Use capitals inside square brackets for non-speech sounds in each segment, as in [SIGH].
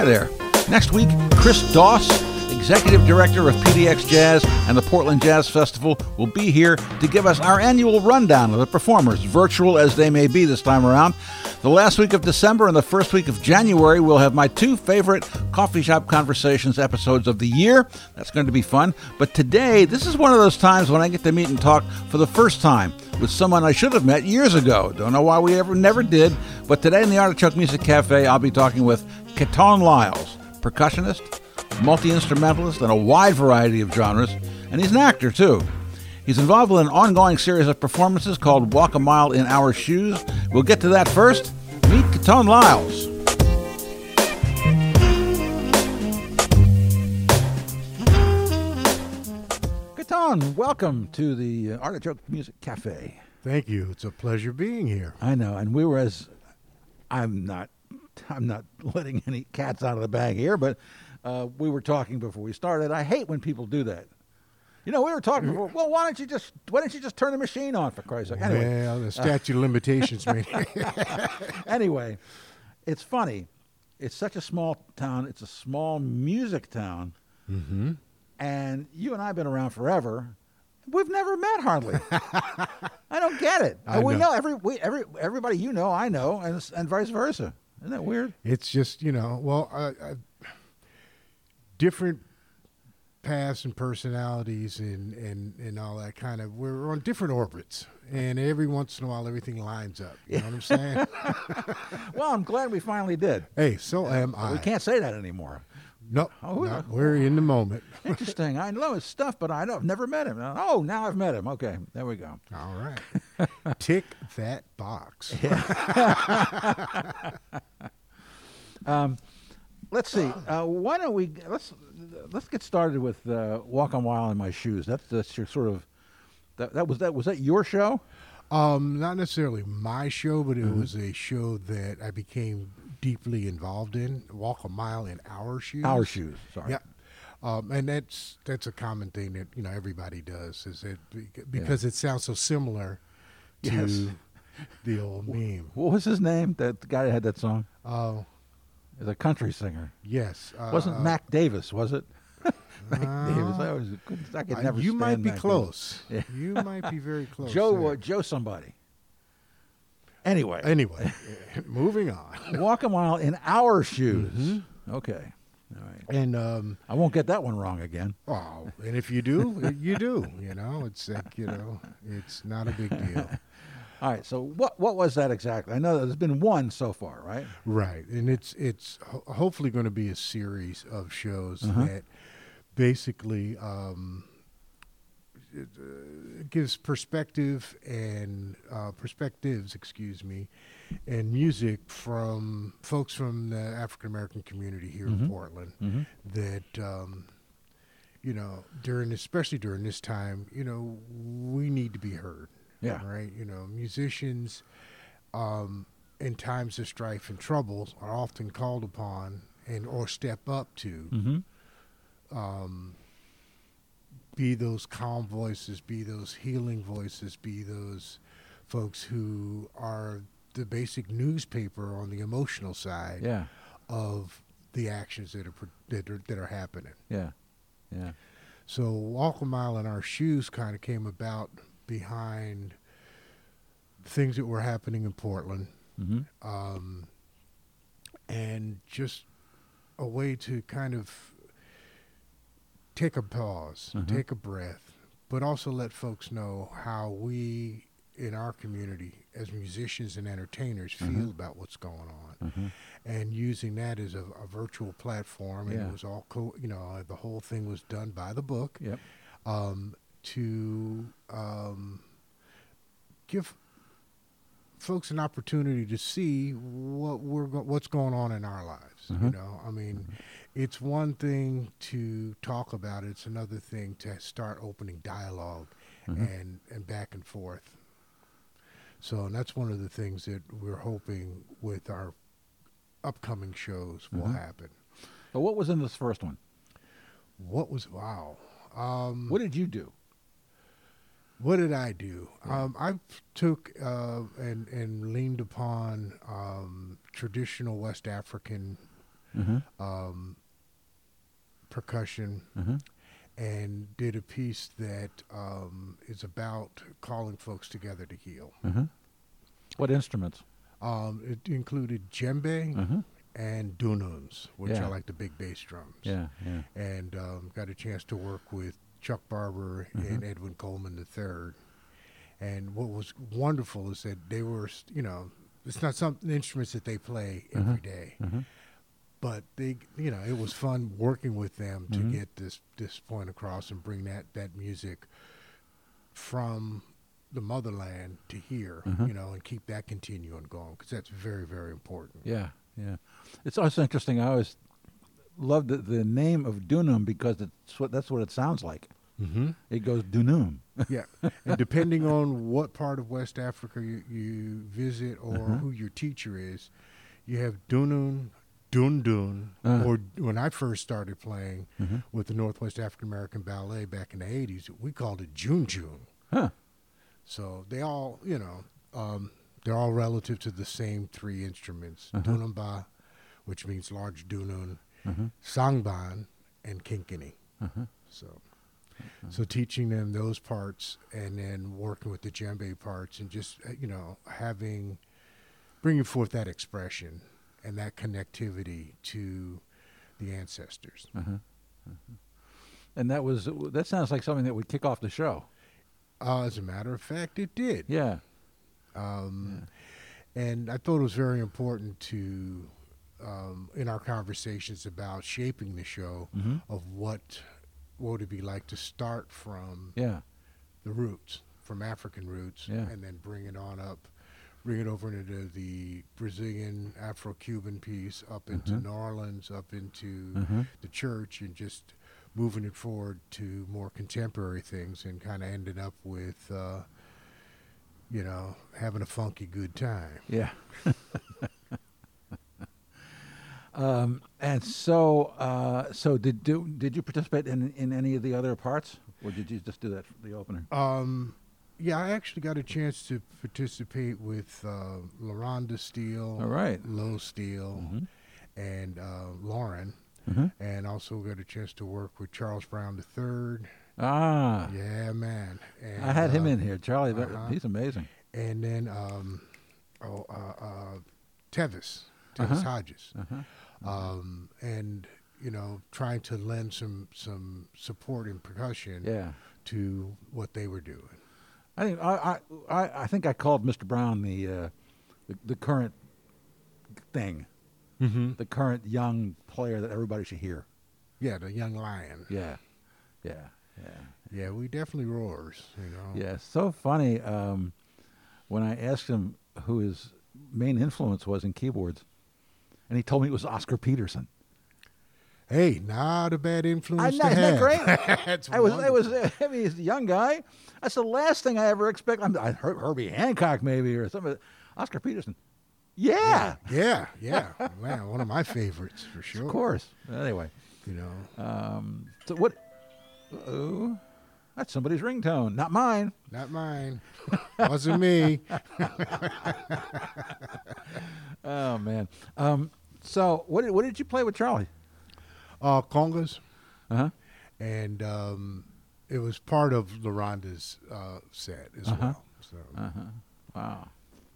Hi there. Next week, Chris Doss, Executive Director of PDX Jazz and the Portland Jazz Festival, will be here to give us our annual rundown of the performers, virtual as they may be this time around. The last week of December and the first week of January, we'll have my two favorite Coffee Shop Conversations episodes of the year. That's going to be fun. But today, this is one of those times when I get to meet and talk for the first time with someone I should have met years ago. Don't know why we ever never did. But today in the Artichoke Music Cafe, I'll be talking with Keton Lyles, percussionist, multi instrumentalist, in a wide variety of genres. And he's an actor, too. He's involved with an ongoing series of performances called Walk a Mile in Our Shoes. We'll get to that first. Meet Keton Lyles. Keton, welcome to the uh, Artichoke Music Cafe. Thank you. It's a pleasure being here. I know, and we were as I'm not [LAUGHS] I'm not letting any cats out of the bag here, but uh, we were talking before we started. I hate when people do that. You know, we were talking before. Well, why don't you just why don't you just turn the machine on for Christ's sake? Anyway, Well, the statute of [LAUGHS] limitations made [LAUGHS] anyway, it's funny. It's such a small town. It's a small music town, mm-hmm. and you and I've been around forever. We've never met hardly. I don't get it. I we know. know every we, every everybody you know I know, and and vice versa. Isn't that weird? It's just you know, well, uh, uh, different paths and personalities and, and and all that kind of. We're on different orbits, and every once in a while, everything lines up. You know what I'm saying? [LAUGHS] Well, I'm glad we finally did. hey, so am I. We can't say that anymore. No, Oh, we're in the moment. [LAUGHS] Interesting. I know his stuff, but I know I've never met him. Oh, now I've met him. Okay, there we go. All right, [LAUGHS] [LAUGHS] tick that box. [LAUGHS] Um, let's see. Uh, why don't we let's let's get started with uh, "Walk on While in My Shoes." That's that's your sort of that, that was that was that your show? Um, not necessarily my show, but it Mm-hmm. was a show that I became deeply involved in. Walk a mile in our shoes. Our shoes. Sorry. Yeah. Um, and that's that's a common thing that you know everybody does is it because it sounds so similar to Yes. the old meme. What was his name? That the guy that had that song? Oh He's a country singer. yes, uh, Wasn't uh, Mac Davis? Was it? [LAUGHS] Mac Uh, Davis. I always couldn't- I could uh, never. you might be Mac close. [LAUGHS] Yeah. You might be very [LAUGHS] close. Joe uh, Joe somebody. Anyway, Anyway, moving on. walk a mile in our shoes. Mm-hmm. Okay. All right. And um, I won't get that one wrong again. Oh, and if you do, you do. You know, it's like you know, it's not a big deal, All right. So what what was that exactly? I know there's been one so far, right? right? And it's it's ho- hopefully going to be a series of shows Uh-huh. that basically um, it, uh, gives perspective and uh, perspectives, excuse me, and music from folks from the African American community here Mhm. in Portland. Mm-hmm. that um, you know during especially during this time you know we need to be heard Yeah. right you know musicians um, in times of strife and trouble are often called upon and or step up to Mm-hmm. um, be those calm voices be those healing voices be those folks who are the basic newspaper on the emotional side Yeah. of the actions that are that are, that are happening Yeah. Yeah. So Walk a Mile in Our Shoes kind of came about behind things that were happening in Portland Mm-hmm. um, and just a way to kind of take a pause, Mhm. take a breath, but also let folks know how we in our community as musicians and entertainers feel Mhm. about what's going on Mm-hmm. and using that as a, a virtual platform and Yeah. it was all co- you know the whole thing was done by the book Yep. um, to um, give folks an opportunity to see what we're go- what's going on in our lives. You Mhm. know, I mean, it's one thing to talk about it; it's another thing to start opening dialog Mhm. and and back and forth. So, and that's one of the things that we're hoping with our upcoming shows will happen. So what was in this first one? What was wow? Um, What did you do? What did I do? Um, I took uh, and and leaned upon um, traditional West African um, percussion, Mm-hmm. and did a piece that um, is about calling folks together to heal. Mm-hmm. What instruments? Um, it included djembe Mm-hmm. and dununs, which Yeah. are like the big bass drums. Yeah, yeah. And um, got a chance to work with Chuck Barber and Edwin Coleman III. And what was wonderful is that they were, you know, it's not some instruments that they play every day, Mhm. but they, you know, it was fun working with them to Mhm. get this this point across and bring that that music from the motherland to here, Mhm. you know, and keep that continuum going because that's very very important. Yeah, yeah. It's also interesting. I always loved the, the name of Dunum because it's what that's what it sounds like. Mm-hmm. It goes Dunum. Yeah, [LAUGHS] and depending on what part of West Africa you, you visit or Uh-huh. who your teacher is, you have Dunun, Dundun, Uh. or when I first started playing Mhm. with the Northwest African American Ballet back in the '80s, we called it Junjun. Huh. So they all, you know, um, they're all relative to the same three instruments: Uh-huh. Dunumba, which means large Dunun, Uh-huh. Sangban, and Kinkini. Uh-huh. So, so teaching them those parts and then working with the djembe parts and just uh, you know having bringing forth that expression and that connectivity to the ancestors. Uh-huh. Uh-huh. And that was that sounds like something that would kick off the show. Uh, as a matter of fact, it did. Yeah. Um, And I thought it was very important to, um, in our conversations about shaping the show, Mm-hmm. of what what would it be like to start from Yeah. the roots, from African roots, Yeah. and then bring it on up, bring it over into the Brazilian Afro-Cuban piece, up into Mhm. New Orleans, up into Uh-huh. the church, and just moving it forward to more contemporary things, and kind of ended up with, uh, you know, having a funky good time. Yeah. [LAUGHS] um, and so, uh, so did do, did you participate in in any of the other parts, or did you just do that the opener? Um, yeah, I actually got a chance to participate with uh, LaRhonda Steele, All right. Low Steele, Mhm. and uh, Lauren, Mhm. and also got a chance to work with Charles Brown III. Ah, Yeah, man. And, I had him uh, in here, Charlie. uh-huh. He's amazing. And then, um, oh, uh, uh, Tevis, Tevis Uh-huh. Hodges, Uh-huh. um, and you know, trying to lend some some support and percussion Yeah. to what they were doing. I think I, I I I think I called Mr. Brown the uh, the, the current thing, Mm-hmm. the current young player that everybody should hear. Yeah, the young lion. Yeah, yeah, yeah. Yeah, we definitely roars, you know. Yeah, so funny. Um, when I asked him who his main influence was in keyboards, and he told me it was Oscar Peterson. Hey, not a bad influence I to isn't that have. great? [LAUGHS] That's I was, I was. [LAUGHS] I mean, he's a young guy. That's the last thing I ever expect. I'm, I heard Herbie Hancock maybe or something. Oscar Peterson. Yeah, Yeah, yeah, [LAUGHS] man, one of my favorites for sure. of course. Anyway, You know, um, so what? Oh, that's somebody's ringtone, not mine. not mine. Wasn't me. Oh man. Um, so what did what did you play with Charlie? Uh, congas, Uh huh. and um, it was part of LaRhonda's uh, set as Uh-huh. well. So, Uh huh. Wow.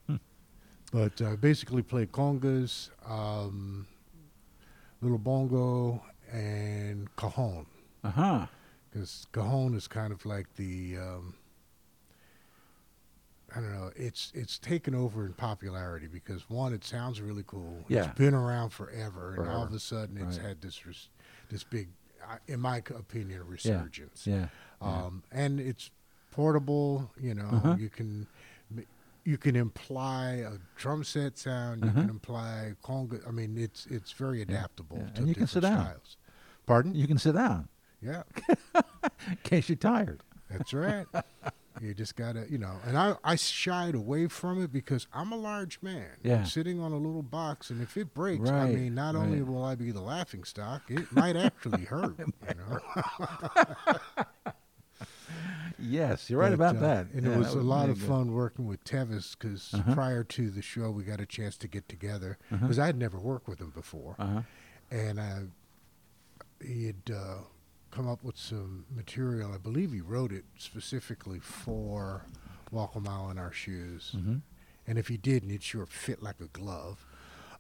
[LAUGHS] but uh, basically played congas, um, little bongo, and cajon. Uh huh. because cajon is kind of like the um, I don't know. It's it's taken over in popularity because one, it sounds really cool. Yeah. It's been around forever, and all of a sudden, it's Right. had this res- this big, uh, in my opinion, resurgence. Yeah. Um, and it's portable. You know, Uh-huh. you can you can imply a drum set sound. You Uh-huh. can imply conga. I mean, it's it's very adaptable. yeah. To And you can sit different down. Styles. Pardon? You can sit down Yeah. [LAUGHS] in case you're tired. That's right. [LAUGHS] you just gotta, you know. And I, I shied away from it because I'm a large man. Yeah. I'm sitting on a little box, and if it breaks, I mean, not only will I be the laughing stock, it might actually hurt. You [LAUGHS] know. [LAUGHS] Yes, you're right But, about uh, that. And Yeah, it was a lot of good. fun working with Tevis because Uh-huh. prior to the show, we got a chance to get together Uh-huh. because I had never worked with him before, Uh-huh. and I, he had uh, come up with some material. I believe he wrote it specifically for Walk a Mile in Our Shoes. Mm-hmm. And if he didn't, it sure fit like a glove.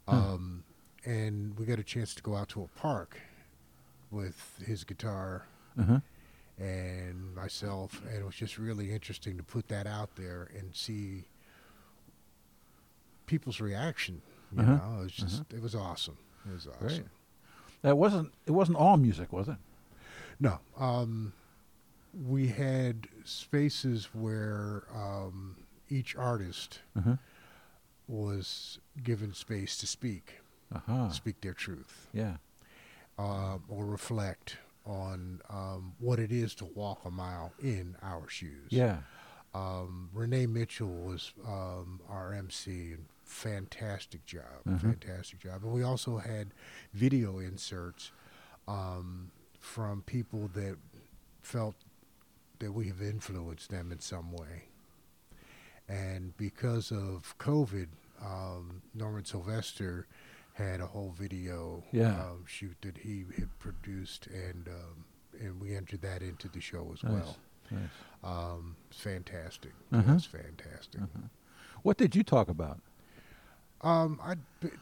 Um, and we got a chance to go out to a park with his guitar Uh-huh. and myself, and it was just really interesting to put that out there and see people's reaction. You Uh-huh. know, it was just it was awesome. It was awesome. Great. That wasn't. It wasn't all music, was it? No, um, we had spaces where um, each artist Uh-huh. was given space to speak, Uh-huh. speak their truth, Yeah. uh, or reflect on um, what it is to walk a mile in our shoes. Yeah. Um, Renee Mitchell was um, our MC, fantastic job, Mhm. fantastic job. And we also had video inserts um, from people that felt that we have influenced them in some way. And because of COVID, um, Norman Sylvester had a whole video Yeah. um, shoot that he had produced, and um, and we entered that into the show as Nice. well. Nice. Um, fantastic. Uh-huh. It's fantastic. What did you talk about? Um, I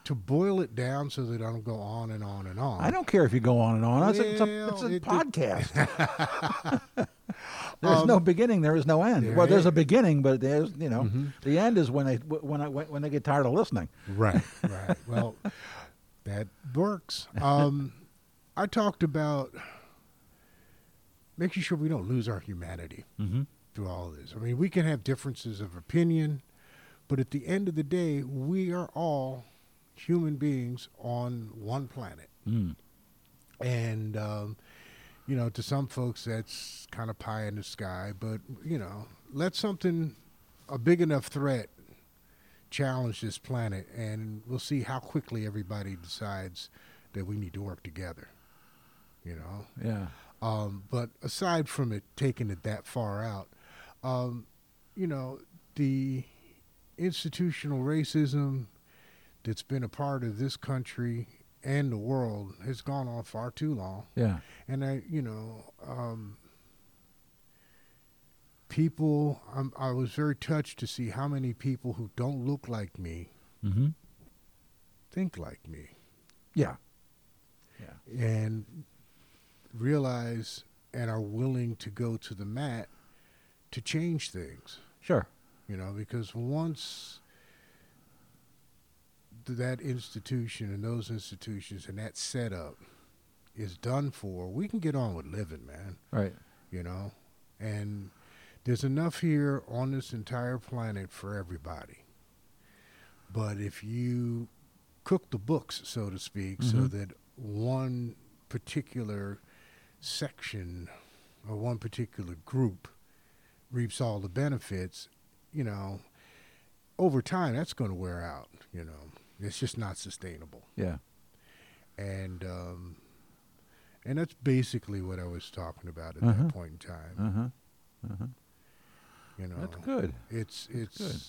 to boil it down so that I don't go on and on and on. I don't care if you go on and on. It's a, it's a, it's a it- podcast. [LAUGHS] there's no Um, beginning. There is no end. there well, there's a beginning, but there's you know Mhm. the end is when they when I when they get tired of listening. Right, [LAUGHS] right. Well, that works. Um, I talked about making sure we don't lose our humanity Mm-hmm. through all of this. I mean, we can have differences of opinion, but at the end of the day, we are all human beings on one planet. Mm. And, um, you know, to some folks, that's kind of pie in the sky. But, you know, let something, a big enough threat, challenge this planet, and we'll see how quickly everybody decides that we need to work together. You know? Yeah. Um, but aside from it taking it that far out, um, you know, the institutional racism that's been a part of this country and the world has gone on far too long. Yeah. And I, you know, um, people, I'm, I was very touched to see how many people who don't look like me Mm-hmm. think like me. Yeah. Yeah. and realize and are willing to go to the mat to change things Sure. You know because once that institution and those institutions and that setup is done for we can get on with living man Right. you know and there's enough here on this entire planet for everybody but if you cook the books so to speak so Mhm. that one particular section or one particular group reaps all the benefits you know over time that's going to wear out you know it's just not sustainable Yeah. and um, and that's basically what I was talking about at Uh-huh. that point in time. Uh huh. Uh huh. You know, That's good. it's it's good.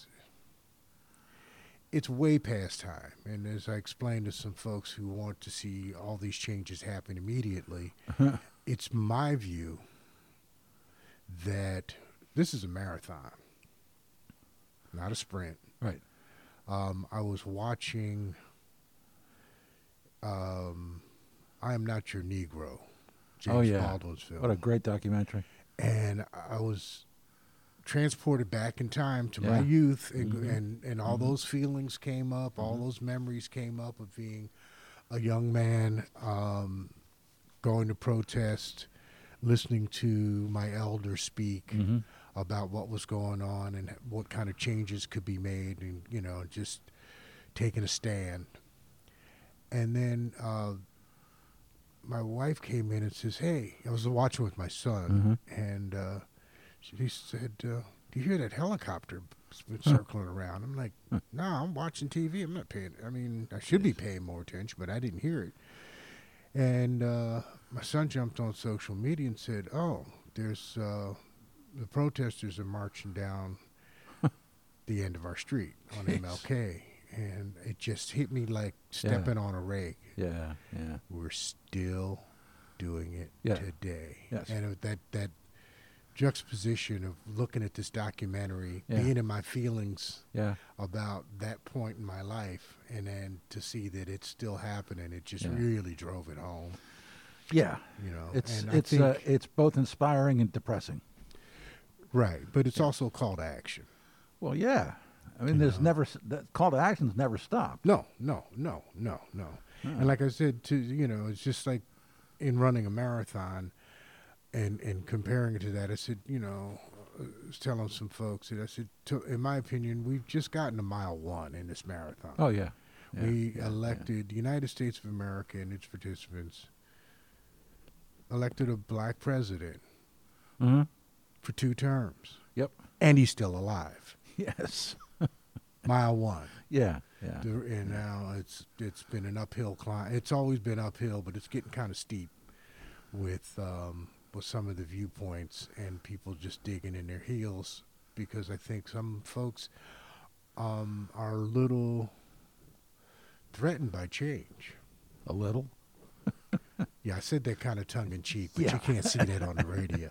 it's way past time. And as I explained to some folks who want to see all these changes happen immediately, it's my view that this is a marathon, not a sprint. Right. Um, I was watching. Um, I am not your Negro, James Oh, yeah. Baldwin's film, What a great documentary. and I was transported back in time to my youth, and Mhm. and, and all Mhm. those feelings came up, all those memories came up of being a young man, um, going to protest, listening to my elder speak Mm-hmm. About what was going on and what kind of changes could be made, and you know, just taking a stand. And then uh, my wife came in and says, "Hey," I was watching with my son, Mm-hmm. and uh, she said, uh, "Do you hear that helicopter circling around?" I'm like. "No, I'm watching TV. I'm not paying. I mean, I should be paying more attention, but I didn't hear it." And uh, my son jumped on social media and said, "Oh, there's uh, the protesters are marching down [LAUGHS] the end of our street on. MLK." and it just hit me like stepping on a rake. Yeah, yeah. We're still doing it Yeah. today, Yes. and that that juxtaposition of looking at this documentary, Yeah. being in my feelings Yeah. about that point in my life, and then to see that it's still happening, it just Yeah. really drove it home. Yeah. You know, It's it's uh, it's both inspiring and depressing. Right, but it's also a call to action. Well, yeah. I mean, You there's know. never that call to actions never stop. No, no, no, no, no. Uh-uh. And like I said, to you know, it's just like in running a marathon, and and comparing it to that, I said, you know, I was telling some folks that I said, to, in my opinion, we've just gotten to mile one in this marathon. Oh yeah. Yeah, we yeah, yeah. elected the United States of America and its participants elected a black president Mhm. For two terms, Yep. and he's still alive. Yes. [LAUGHS] Mile one. Yeah. Yeah. The- and now it's it's been an uphill climb. It's always been uphill, but it's getting kind of steep with um, with some of the viewpoints and people just digging in their heels because I think some folks um, are a little threatened by change. A little. [LAUGHS] Yeah, I said that kind of tongue in cheek, but Yeah. you can't see that on the radio.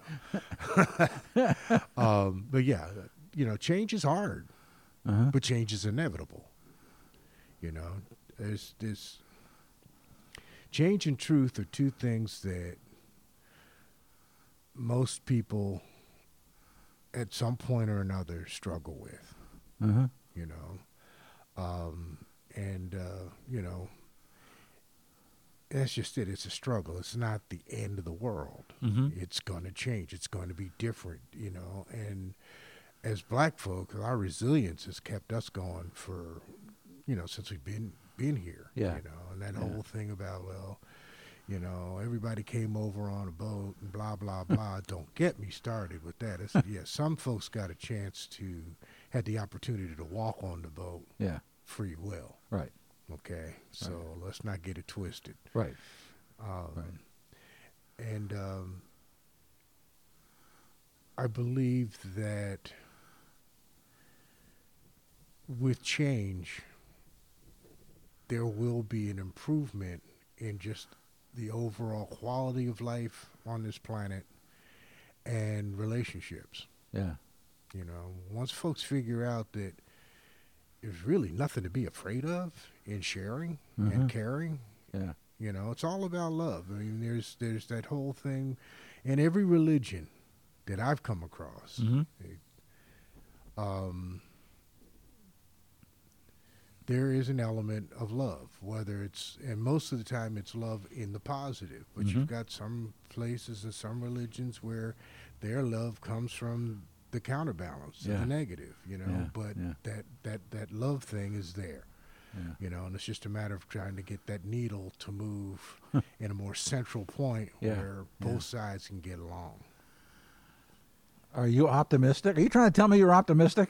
[LAUGHS] um, but yeah, you know, change is hard. Uh-huh. but change is inevitable. You know, there's this change and truth are two things that most people at some point or another struggle with. Uh-huh. You know, um, and uh, you know, that's just it. It's a struggle. It's not the end of the world. Mhm. It's going to change. It's going to be different. You know, and as black folk, our resilience has kept us going for, you know, since we've been been here. Yeah. You know, and that Yeah. whole thing about well, you know, everybody came over on a boat and blah blah [LAUGHS] blah. Don't get me started with that. I said, [LAUGHS] yeah, some folks got a chance to had the opportunity to walk on the boat Yeah. free will. Right. Okay, so let's not get it twisted. Right. Um, Right. And um, I believe that with change, there will be an improvement in just the overall quality of life on this planet and relationships. Yeah. You know, once folks figure out that there's really nothing to be afraid of in sharing Mhm. and caring, Yeah. you know, it's all about love. I mean, there's there's that whole thing in every religion that I've come across. Mhm. Um, there is an element of love, whether it's and most of the time it's love in the positive. But Mhm. you've got some places and some religions where their love comes from the counterbalance, Yeah. the negative. You know, Yeah, but yeah. that that that love thing is there Yeah. you know, and it's just a matter of trying to get that needle to move in a more central point Yeah, where both yeah. sides can get along. Are you optimistic? Are you trying to tell me you're optimistic?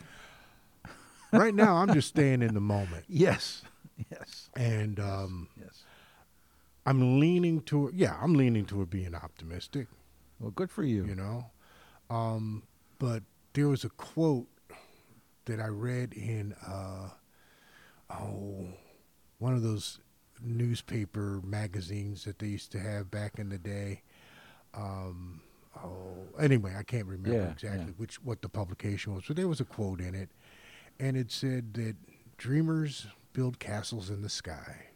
right now, I'm just [LAUGHS] staying in the moment, Yes. Yes. and um, Yes. I'm leaning toward. Yeah, I'm leaning toward being optimistic. Well, good for you. You know, um, but there was a quote that I read in uh, oh one of those newspaper magazines that they used to have back in the day. Um, oh, anyway, I can't remember Yeah, exactly yeah. which what the publication was, but there was a quote in it, and it said that dreamers build castles in the sky,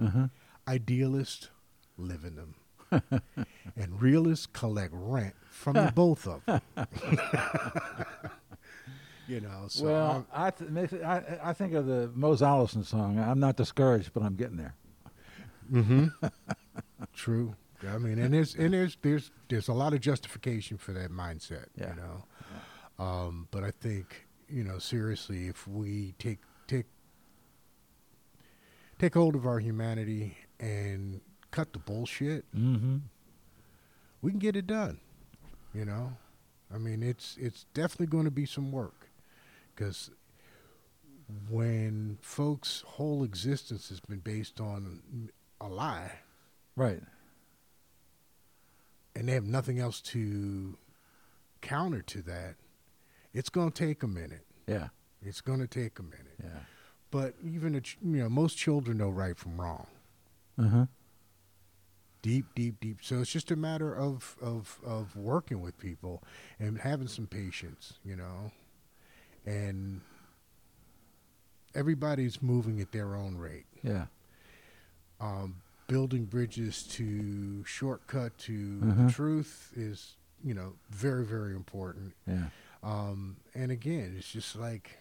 Uh-huh. idealists live in them, [LAUGHS] and realists collect rent from the [LAUGHS] both of them. [LAUGHS] you know, so well, I, th- I I think of the Mose Allison song. I'm not discouraged, but I'm getting there. Mm-hmm. [LAUGHS] True. I mean, and there's and there's there's there's a lot of justification for that mindset. Yeah. You know, um, but I think you know seriously, if we take take take hold of our humanity and cut the bullshit, Mm-hmm. we can get it done. You know, I mean, it's it's definitely going to be some work because when folks' whole existence has been based on a lie. Right. and they have nothing else to counter to that, it's going to take a minute. Yeah. It's going to take a minute. Yeah. but even a, ch- you know most children know right from wrong. Uh huh. Deep, deep, deep. So it's just a matter of of of working with people and having some patience, you know, and everybody's moving at their own rate. Yeah. um, building bridges to shortcut to Mhm. the truth is you know very very important Yeah. um, and again it's just like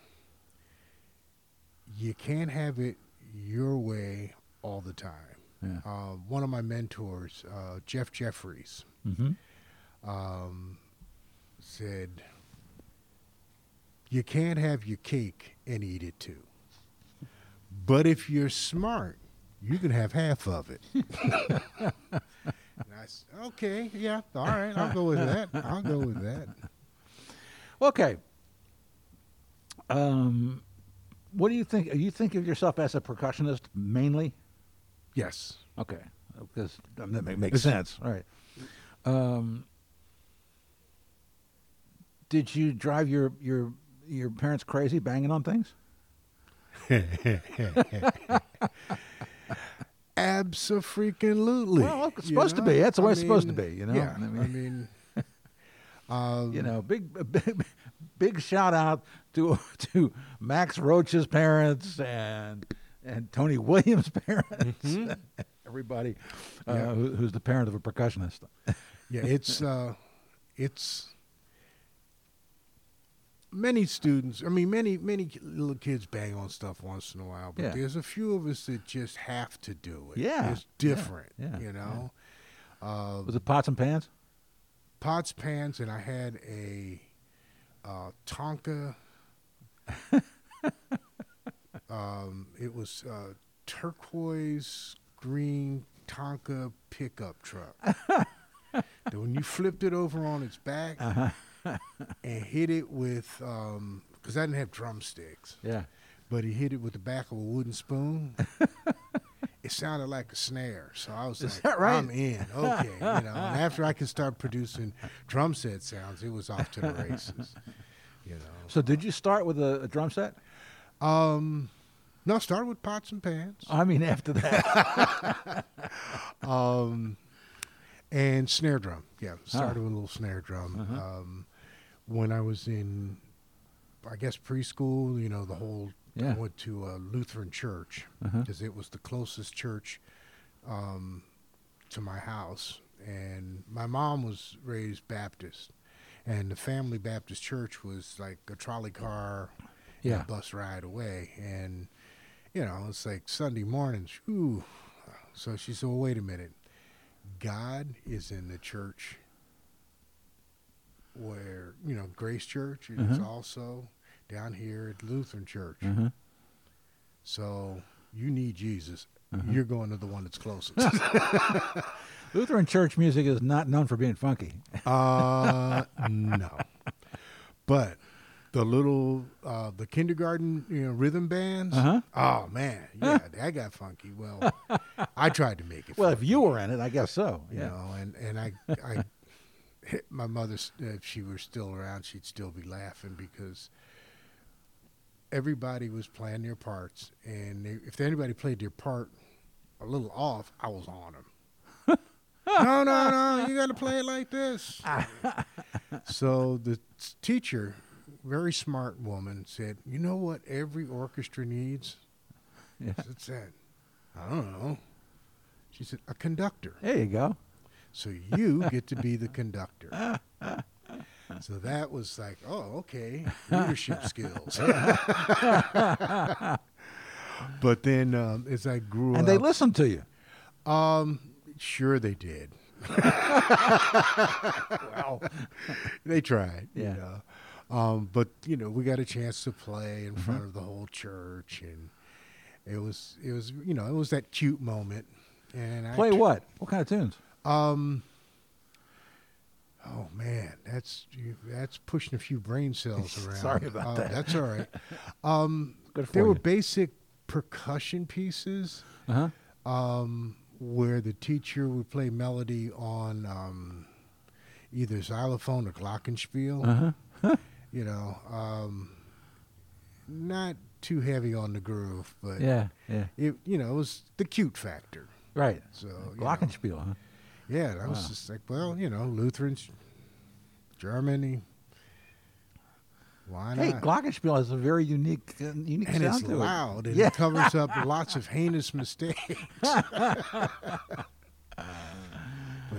you can't have it your way all the time Yeah. uh, one of my mentors uh, jeff jeffries Mm-hmm. um, said you can't have your cake and eat it too but if you're smart you can have half of it [LAUGHS] s okay yeah all right i'll go with that i'll go with that Okay. Um, what do you think? You think of yourself as a percussionist mainly? yes Okay, because um, that ma- makes sense. All right. Um, did you drive your your your parents crazy banging on things? Absolutely. Well, it's supposed to be. That's the way it's supposed to be, you know? Yeah. I I mean- mean, [LAUGHS] um, You know, big [LAUGHS] big, big shout out to [LAUGHS] to Max Roach's parents and and Tony Williams' parents. Everybody uh, Yeah. who, who's the parent of a percussionist. yeah, it's uh, it's many students. I mean, many many little kids bang on stuff once in a while, but Yeah. there's a few of us that just have to do it. Yeah, it's different. yeah, you know, uh, Was it pots and pans? pots, pans, and I had a uh, Tonka. [LAUGHS] um, it was uh, turquoise green Tonka pickup truck. [LAUGHS] when you flipped it over on its back and hit it with, because I didn't have drumsticks, Yeah. but he hit it with the back of a wooden spoon. [LAUGHS] it sounded like a snare, so I was Is like, right? "I'm in." Okay, you know. And [LAUGHS] after I could start producing drum set sounds, it was off to the races. You know. So did you start with a, a drum set? Um, no, start with pots and pans. I mean, after that. [LAUGHS] Um, and snare drum. Yeah, started with a little snare drum. Uh-huh. Um, when I was in, I guess preschool, you know, the whole Yeah. I went to a Lutheran church Uh-huh. because it was the closest church um, to my house, and my mom was raised Baptist, and the family Baptist church was like a trolley car, and Yeah. a bus ride away, and you know, it's like Sunday mornings. Ooh, so she said, "Well, wait a minute. God is in the church where you know Grace Church is Mhm. also down here at Lutheran Church. Mhm. So you need Jesus. Mhm. You're going to the one that's closest. [LAUGHS] Lutheran church music is not known for being funky. uh, no, but the little uh, the kindergarten you know rhythm bands. Uh-huh. Oh man, yeah, that got funky. Well, I tried to make it. Well, if you were in it, I guess so. you know, and and I I my mother if she were still around, she'd still be laughing because everybody was playing their parts, and they, if anybody played their part a little off, I was on them. [LAUGHS] no, no, no! You got to play it like this. [LAUGHS] so the teacher, very smart woman, said, "You know what? Every orchestra needs." Yeah. I said, "Said, I don't know." She said, "A conductor." There you go. So you get to be the conductor. So that was like, oh, okay, leadership skills. [LAUGHS] but then um, as I grew And they up, listened to you. um, sure they did. Well, They tried, Yeah. you know. Um, but you know, we got a chance to play in front Mm-hmm. of the whole church, and it was, it was, you know, it was that cute moment. And play I, what? What kind of tunes? Um. Oh man, that's that's pushing a few brain cells [LAUGHS] around. Sorry about Uh, that. That's all right. [LAUGHS] Um, Good for there were basic percussion pieces Uh huh. um, where the teacher would play melody on um, either xylophone or glockenspiel. Uh huh. You know, um, not too heavy on the groove, but Yeah, yeah. it you know it was the cute factor. Right. So you know, Glockenspiel, huh? Yeah, that was just like well, you know, Lutherans, Germany. Why Hey, not? Glockenspiel has a very unique, uh, unique and sound it's to it. loud and Yeah. it covers up [LAUGHS] lots of heinous mistakes. [LAUGHS] but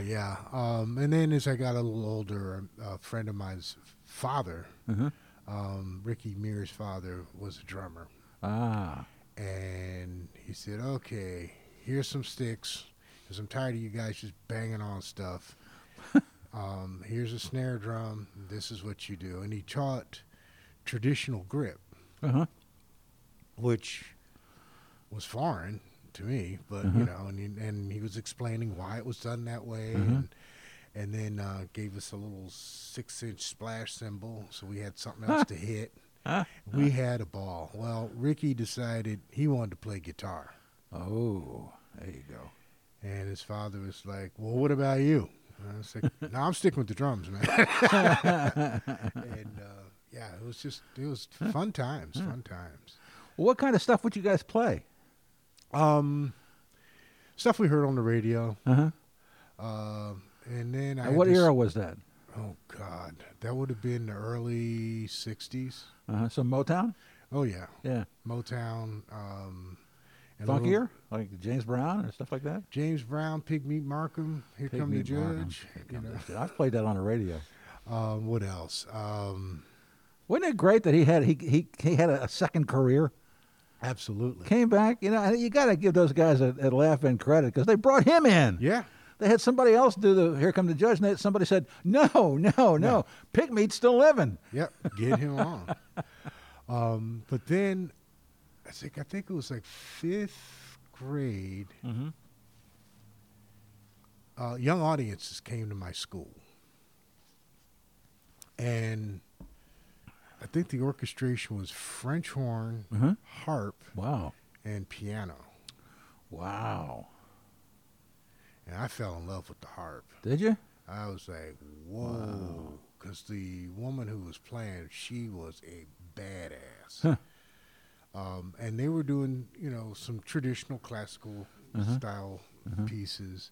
yeah, um, and then as I got a little older, a friend of mine's father, Mhm. um, Ricky Mears' father, was a drummer, Ah, and he said, "Okay, here's some sticks, because I'm tired of you guys just banging on stuff. [LAUGHS] um, here's a snare drum. This is what you do." And he taught traditional grip uh huh. which was foreign to me, but Mhm. you know, and he, and he was explaining why it was done that way, Mhm. and and then uh, gave us a little six-inch splash cymbal, so we had something else to [LAUGHS] hit. We had a ball. Well, Ricky decided he wanted to play guitar, Oh, there you go. And his father was like, "Well, what about you?" And I was like, [LAUGHS] "No, I'm sticking with the drums, man." [LAUGHS] and uh, yeah, it was just it was fun times, fun times. Well, what kind of stuff would you guys play? Um, stuff we heard on the radio. Uh huh. Um, and then I And what this- era was that? Oh God, that would have been the early '60s. Uh-huh. So Motown? Oh yeah, Yeah. Motown. Um, and a little- Funkier? Like James Brown and stuff like that? James Brown, Pigmeat Markham. Here come the judge. You know. I've played that on the radio. [LAUGHS] Um, what else? Um, Wasn't it great that he had he he, he had a, a second career? absolutely. Came back, you know, you got to give those guys a, a laugh and credit because they brought him in. Yeah. They had somebody else do the Here Come the Judge, and they, somebody said, "No, no, no, Pigmeat's still living." Yep. Get him on. [LAUGHS] Um, but then, I think I think it was like fifth grade. Mm-hmm. uh, young audiences came to my school, and I think the orchestration was French horn, Uh-huh. harp, Wow, and piano. wow. And I fell in love with the harp. Did you? I was like, whoa, because the woman who was playing, she was a badass. Huh. Um, and they were doing, you know, some traditional classical Uh-huh. style Uh-huh. pieces,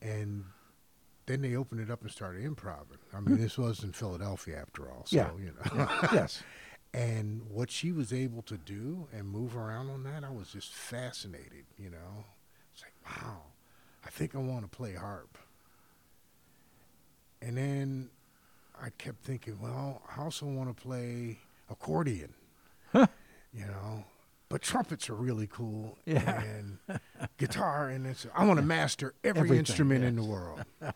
and then they opened it up and started improvising. I mean, this was in Philadelphia after all, so Yeah. you know. [LAUGHS] yes. and what she was able to do and move around on that, I was just fascinated. You know, it's like, wow, I think I want to play harp. And then I kept thinking, well, I also want to play accordion. You know, but trumpets are really cool. Yeah. And [LAUGHS] guitar, and it's, I want to master every Everything, instrument in the world. [LAUGHS]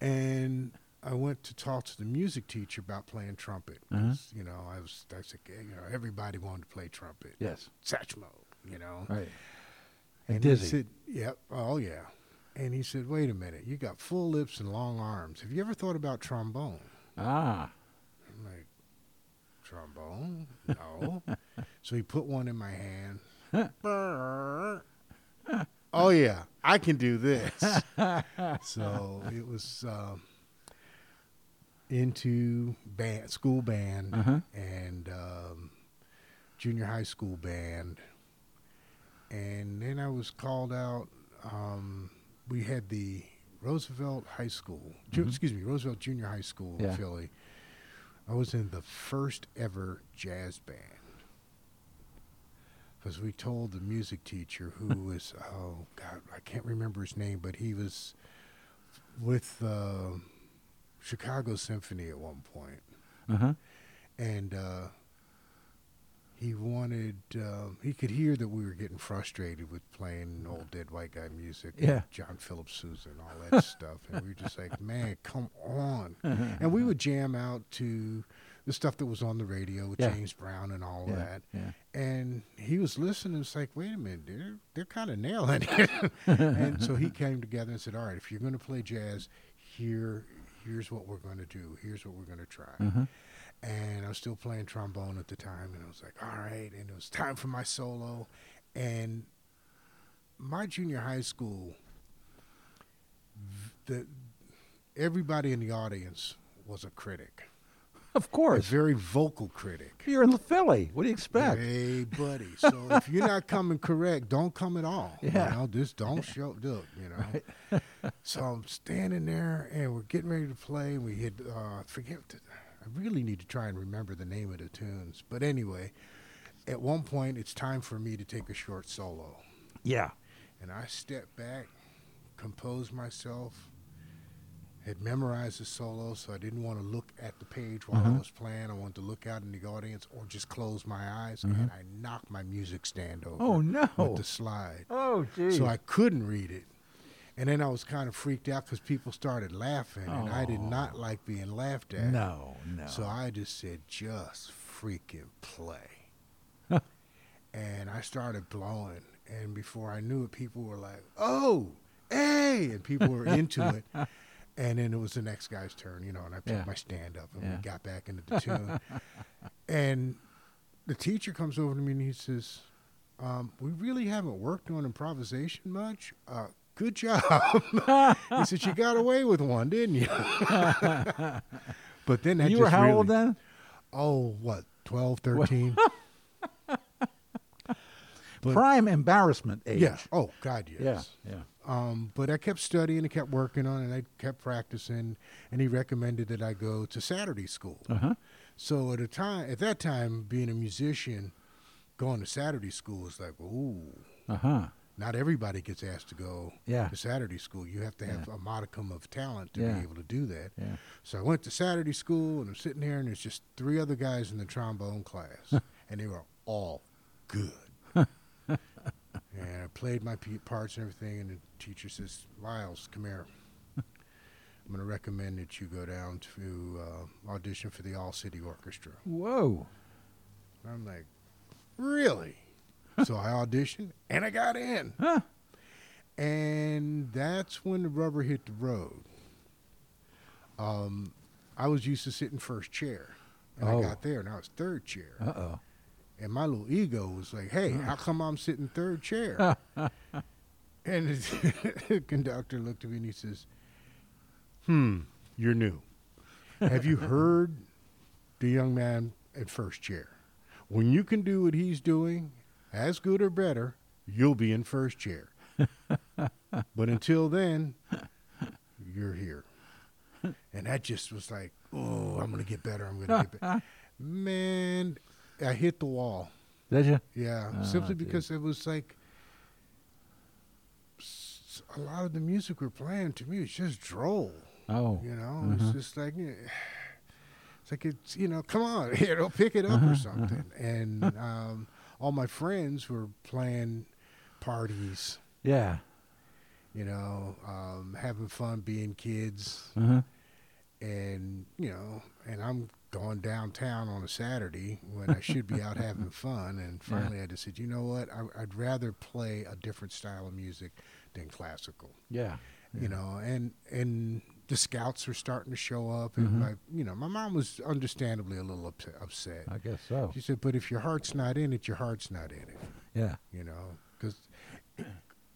and I went to talk to the music teacher about playing trumpet. 'cause, You know, I was, I said, you know, everybody wanted to play trumpet. Yes. Satchmo, you know. Right. And And he said, "Yep, oh yeah." And he said, "Wait a minute, you got full lips and long arms. Have you ever thought about trombone?" Ah. "Trombone? No." [LAUGHS] so he put one in my hand. [LAUGHS] oh yeah, I can do this. [LAUGHS] so it was um, into band, school band, Uh-huh. and um, junior high school band. And then I was called out. Um, we had the Roosevelt High School, ju- Mhm. excuse me, Roosevelt Junior High School Yeah. in Philly. I was in the first ever jazz band. Because we told the music teacher, who [LAUGHS] was, oh, God, I can't remember his name, but he was with uh, Chicago Symphony at one point Uh huh. and uh, he wanted um, he could hear that we were getting frustrated with playing old dead white guy music and Yeah. john philip sousa and all that [LAUGHS] stuff and we were just like man come on [LAUGHS] and we would jam out to the stuff that was on the radio with Yeah. james brown and all yeah. that Yeah. and he was listening and it's like wait a minute they're, they're kind of nailing it [LAUGHS] and so he came together and said all right if you're going to play jazz here here's what we're going to do here's what we're going to try Uh-huh. And I was still playing trombone at the time, and I was like, all right, and it was time for my solo, and my junior high school, the everybody in the audience was a critic. Of a course. very vocal critic. You're in Philly. What do you expect? Hey, buddy. So if you're not [LAUGHS] coming correct, don't come at all. Yeah. You know, just don't show up, you know. So I'm standing there and we're getting ready to play. And we hit. uh, forget, I really need to try and remember the name of the tunes. But anyway, at one point, it's time for me to take a short solo. Yeah. And I stepped back, composed myself, had memorized the solo, so I didn't want to look at the page while Mhm. I was playing. I wanted to look out in the audience or just close my eyes, and I knocked my music stand over Oh no. with the slide. Oh geez. So I couldn't read it. And then I was kind of freaked out because people started laughing, and I did not like being laughed at. no, no. So I just said, just freaking play. And I started blowing. And before I knew it, people were like, oh, hey. And people were into it. [LAUGHS] And then it was the next guy's turn, you know, and I picked Yeah. my stand up and Yeah. we got back into the tune. [LAUGHS] and the teacher comes over to me and he says, um, We really haven't worked on improvisation much. Uh, good job. [LAUGHS] he said, You got away with one, didn't you? [LAUGHS] but then that you were how really, old then? Oh, what, 12, 13? [LAUGHS] But- Prime embarrassment age. yeah. Oh, God, yes. Yeah. Yeah. Um, but I kept studying and kept working on it, and I kept practicing. And he recommended that I go to Saturday school. Uh huh. So at a time, at that time, being a musician, going to Saturday school was like, ooh. Uh huh. Not everybody gets asked to go Yeah. to Saturday school. You have to have a modicum of talent to Yeah. be able to do that. Yeah. So I went to Saturday school, and I'm sitting there, and there's just three other guys in the trombone class, [LAUGHS] and they were all good. [LAUGHS] and I played my parts and everything, and the teacher says, "Lyles, come here. [LAUGHS] I'm going to recommend that you go down to uh, audition for the All City Orchestra." Whoa. And I'm like, "Really?" So I auditioned, and I got in. Huh. And that's when the rubber hit the road. Um, I was used to sitting first chair, and Oh. I got there, and I was third chair. Uh oh. And my little ego was like, "Hey, how come I'm sitting third chair?" [LAUGHS] and [LAUGHS] the conductor looked at me and he says, "Hmm, you're new. Have you [LAUGHS] heard the young man at first chair? When you can do what he's doing, as good or better, you'll be in first chair. [LAUGHS] but until then, you're here." And that just was like, "Oh, I'm gonna get better. I'm gonna get better." [LAUGHS] Man, I hit the wall. Did you? Yeah, Ah, simply dude. because it was like a lot of the music we're playing to me is just droll. Oh. You know, Uh-huh. it's just like [SIGHS] it's like it's you know, come on, [LAUGHS] you know, pick it up Uh-huh, or something. And um, all my friends were playing parties, Yeah. you know, um, having fun, being kids, Uh huh. and you know, and I'm going downtown on a Saturday when I should be out having [LAUGHS] fun. And Yeah. finally, I just said, you know what? I, I'd rather play a different style of music than classical. Yeah. You know, and and the scouts were starting to show up, and Mhm. my, you know, my mom was understandably a little upset. upset. I guess so. She said, "But if your heart's not in it, your heart's not in it." Yeah. You know, because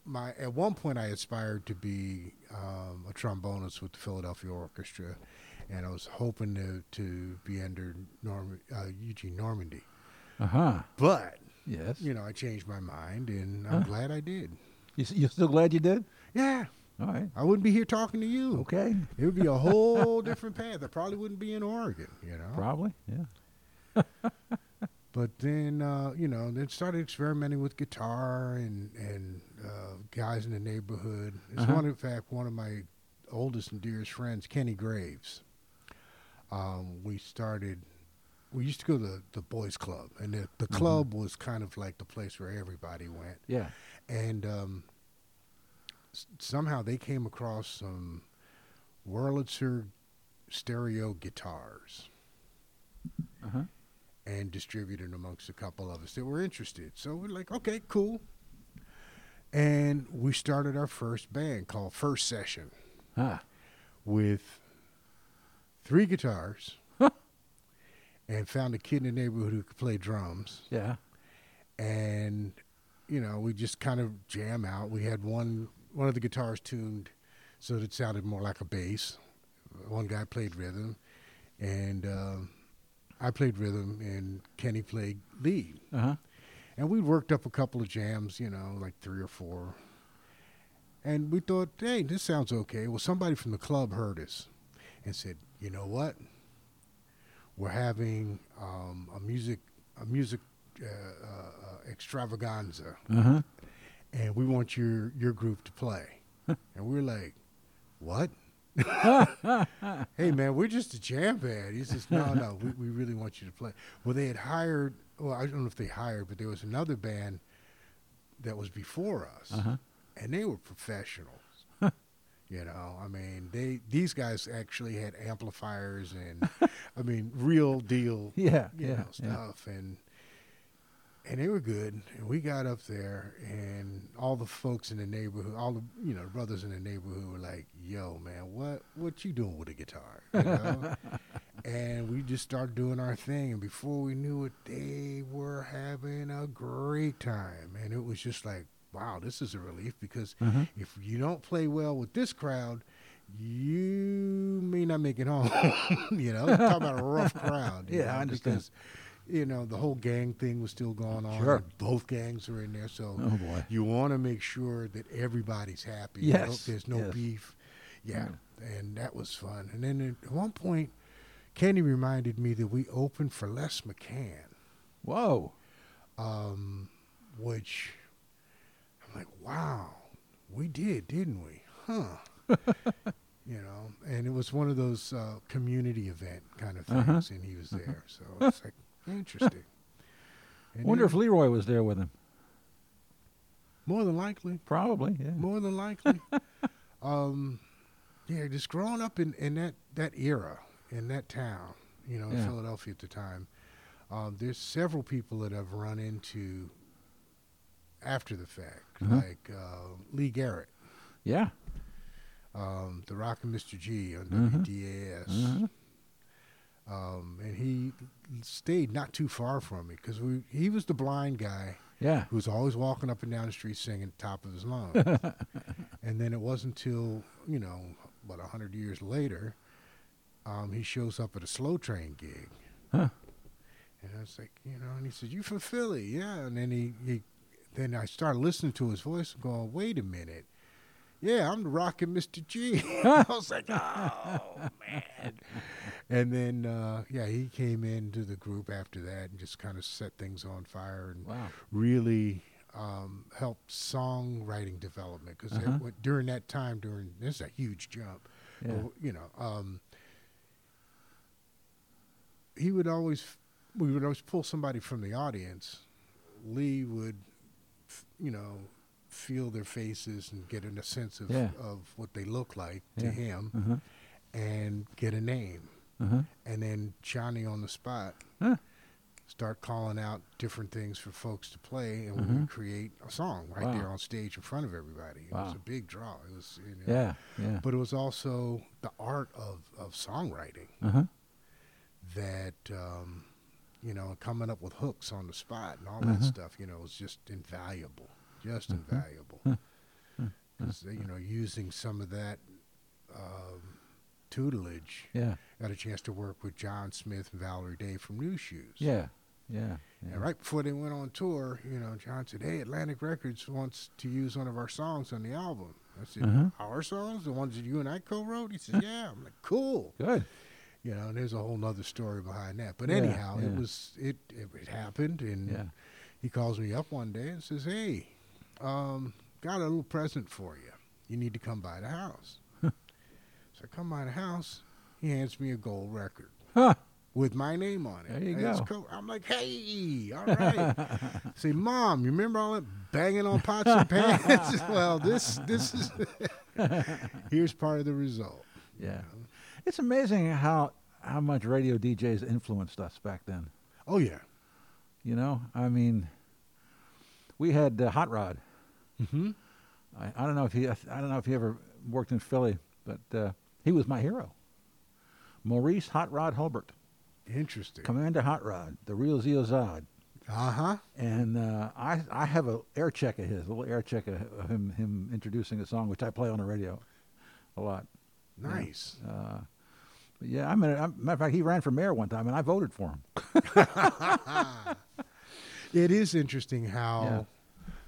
my at one point I aspired to be um, a trombonist with the Philadelphia Orchestra, and I was hoping to to be under Norm, uh, Eugene Ormandy. Uh huh. But Yes. you know, I changed my mind, and I'm Huh. glad I did. You, s- you still glad you did? Yeah, All right. I wouldn't be here talking to you. Okay. It would be a whole [LAUGHS] different path. I probably wouldn't be in Oregon. You know. Probably. Yeah. [LAUGHS] But then, uh, you know, then started experimenting with guitar and and uh, guys in the neighborhood. It's Uh-huh. one, in fact, one of my oldest and dearest friends, Kenny Graves. Um, we started. We used to go to the, the boys' club, and the, the Mhm. club was kind of like the place where everybody went. Yeah. And um, s- somehow they came across some Wurlitzer stereo guitars Uh huh. and distributed amongst a couple of us that were interested. So we're like, okay, cool. And we started our first band called First Session Ah. with three guitars and found a kid in the neighborhood who could play drums. Yeah. And, you know, we just kind of jam out. We had one one of the guitars tuned so that it sounded more like a bass. One guy played rhythm. And um, I played rhythm, and Kenny played lead. Uh huh. And we worked up a couple of jams, you know, like three or four. And we thought, hey, this sounds okay. Well, somebody from the club heard us and said, you know what? We're having um, a music a music uh, uh, extravaganza, Uh huh. And we want your your group to play. [LAUGHS] and we're like, what? [LAUGHS] hey man, we're just a jam band. He says, no, no, we, we really want you to play. Well, they had hired. Well, I don't know if they hired, but there was another band that was before us, Uh huh. and they were professionals. [LAUGHS] you know, I mean, they these guys actually had amplifiers and, I mean, real deal Yeah. you yeah. know, yeah. stuff and and they were good. And we got up there and all the folks in the neighborhood, all the you know, brothers in the neighborhood were like, Yo, man, what what you doing with a guitar? You know? [LAUGHS] and we just started doing our thing and before we knew it, they were having a great time. And it was just like, Wow, this is a relief because Uh-huh. if you don't play well with this crowd, you may not make it home. [LAUGHS] you know, talk about a rough crowd. Yeah, I understand. Because, you know, the whole gang thing was still going on. Sure. Both gangs are in there, so Oh boy. you want to make sure that everybody's happy. Yes, there's no yes. beef. Yeah, and that was fun. And then at one point, Kenny reminded me that we opened for Les McCann, Whoa. um, which I'm like, wow, we did, didn't we? Huh. [LAUGHS] you know, and it was one of those uh, community event kind of things, Uh-huh. and he was there. So it's like interesting. And [LAUGHS] Wonder if Leroy was there with him. more than likely, Probably. Yeah. more than likely. [LAUGHS] um, yeah, just growing up in, in that, that era, in that town, you know, in Yeah. Philadelphia at the time, um, there's several people that I've run into after the fact, Uh-huh. like uh, Lee Garrett, Yeah. um, the and Mr. G on Mhm. WDAS. Uh-huh. Um, and he stayed not too far from me because he was the blind guy Yeah. who was always walking up and down the street singing top of his lungs. [LAUGHS] and then it wasn't until, you know, about a hundred years later, um, he shows up at a slow train gig. Huh. And I was like, you know, and he said, "You from Philly?" Yeah. And then he, he then I started listening to his voice and going, "Wait a minute." Yeah, I'm the rockin' Mr. G. [LAUGHS] I was like, oh man. And then uh, yeah, he came into the group after that and just kind of set things on fire and Wow. really um, helped songwriting development because Uh-huh. during that time, during this is a huge jump. Yeah. But, you know, um, he would always, we would always pull somebody from the audience. Lee would, you know, feel their faces and get in a sense of, Yeah. of what they look like to him Uh-huh. and get a name. Uh-huh. And then Johnny on the spot Huh. start calling out different things for folks to play, and we Mhm. would create a song right Wow. there on stage in front of everybody. It was a big draw. It was, you know, Yeah. Yeah. but it was also the art of, of songwriting Uh-huh. that um, you know coming up with hooks on the spot and all that Uh-huh. stuff you know was just invaluable just Uh-huh. invaluable Huh. Huh. because you know using some of that um, tutelage Yeah. got a chance to work with John Smith and Valerie Day from Nu Shooz Yeah. Yeah. yeah. and right before they went on tour you know John said hey Atlantic Records wants to use one of our songs on the album I said Uh-huh. our songs the ones that you and I co-wrote he said yeah I'm like cool Good. you know, and there's a whole nother story behind that. But Yeah, anyhow, it was it, it it happened, and Yeah. he calls me up one day and says, "Hey, um, got a little present for you. You need to come by the house." [LAUGHS] so I come by the house. He hands me a gold record Huh. with my name on it. There you It's go. cool. I'm like, "Hey, all right." [LAUGHS] Say, "Mom, you remember all that banging on pots and pans?" [LAUGHS] well, this this is here's part of the result. you Yeah. know. It's amazing how how much radio DJs influenced us back then. Oh yeah. You know, I mean, we had uh, Hot Rod. Mm-hmm. I, I don't know if he I don't know if he ever worked in Philly, but uh, he was my hero. Maurice Hot Rod Hulbert, Interesting. Commander Hot Rod, the real Zio Zod. Uh huh. And uh, I I have a air check of his, a little air check of him him introducing a song, which I play on the radio a lot. Nice. Uh, But yeah, I mean, I, matter of fact, he ran for mayor one time, and I voted for him. [LAUGHS] It is interesting how,